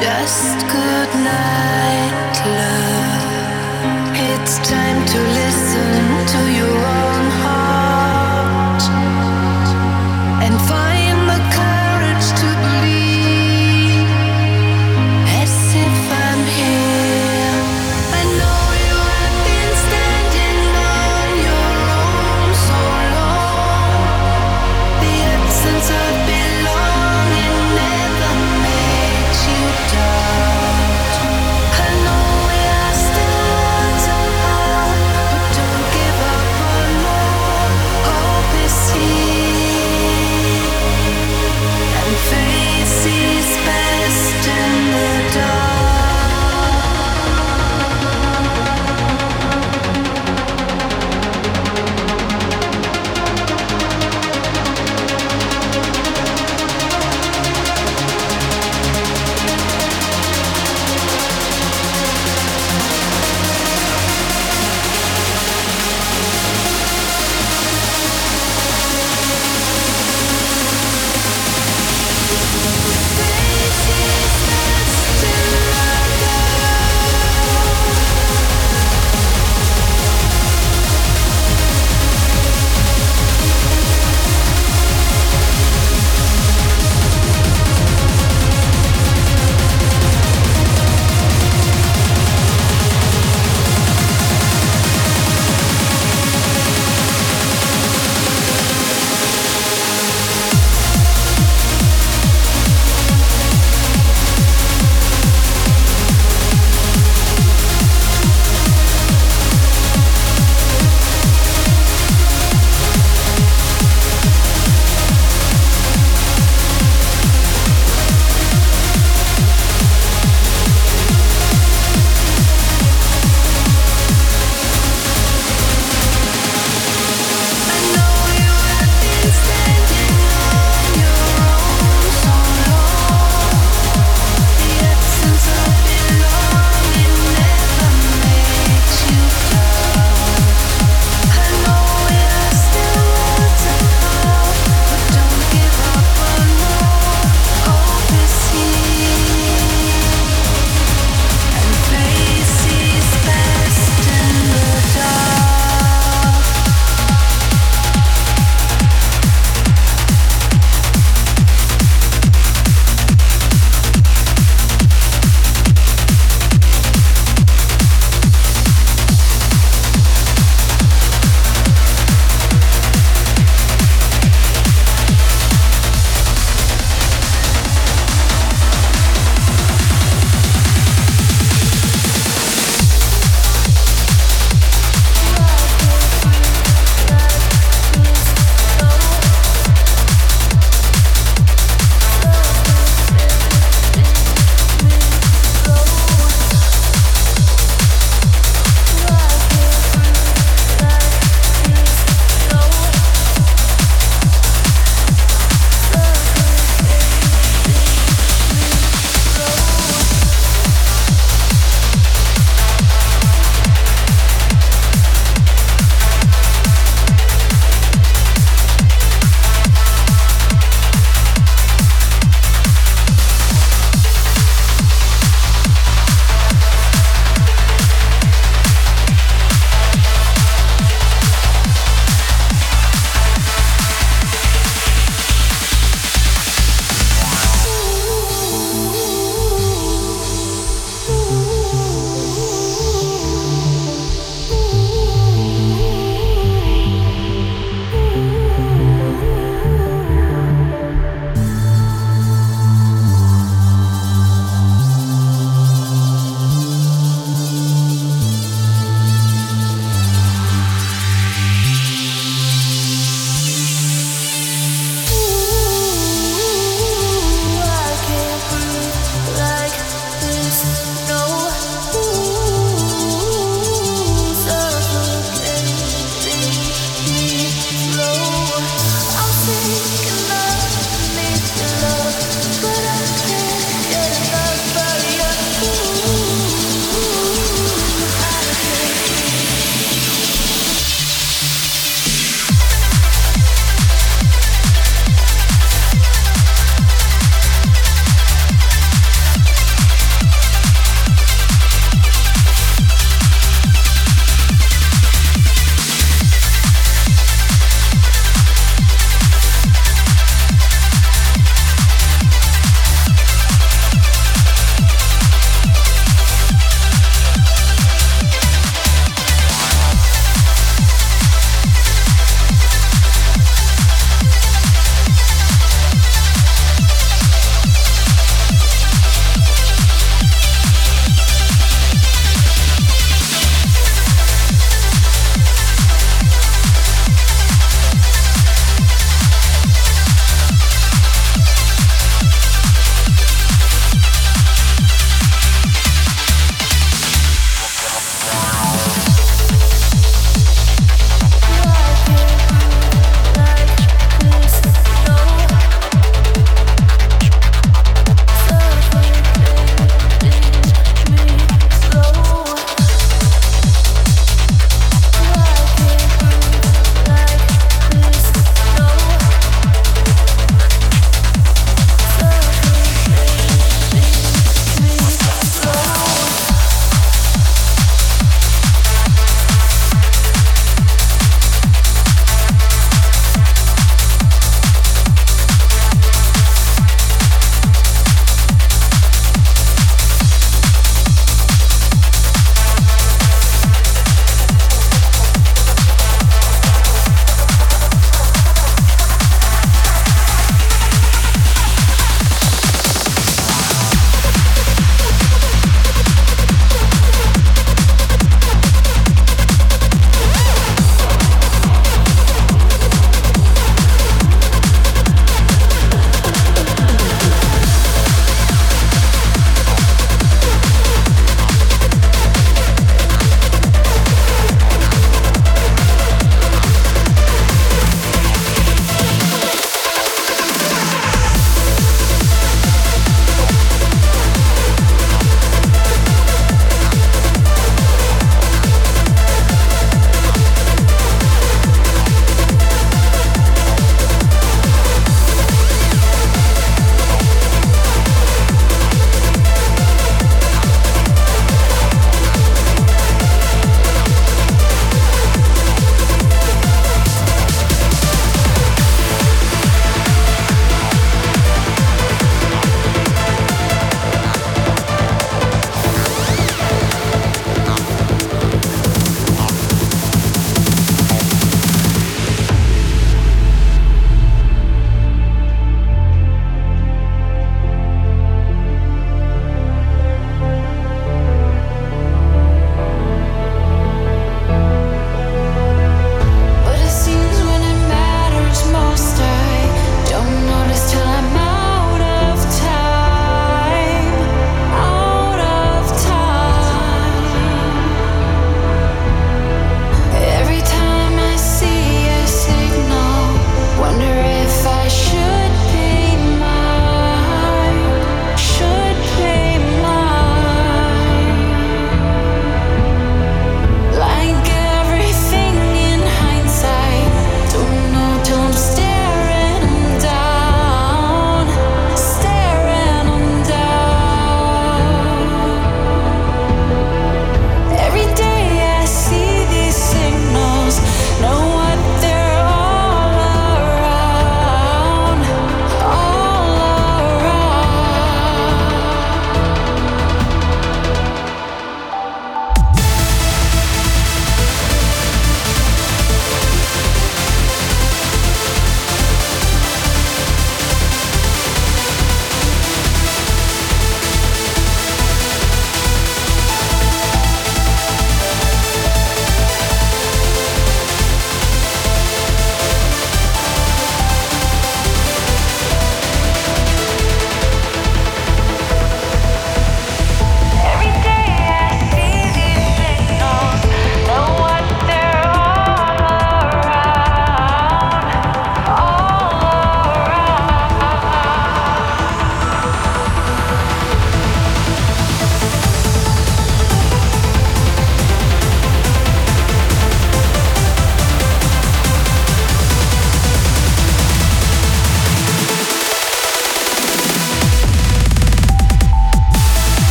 just good night, love. It's time to live.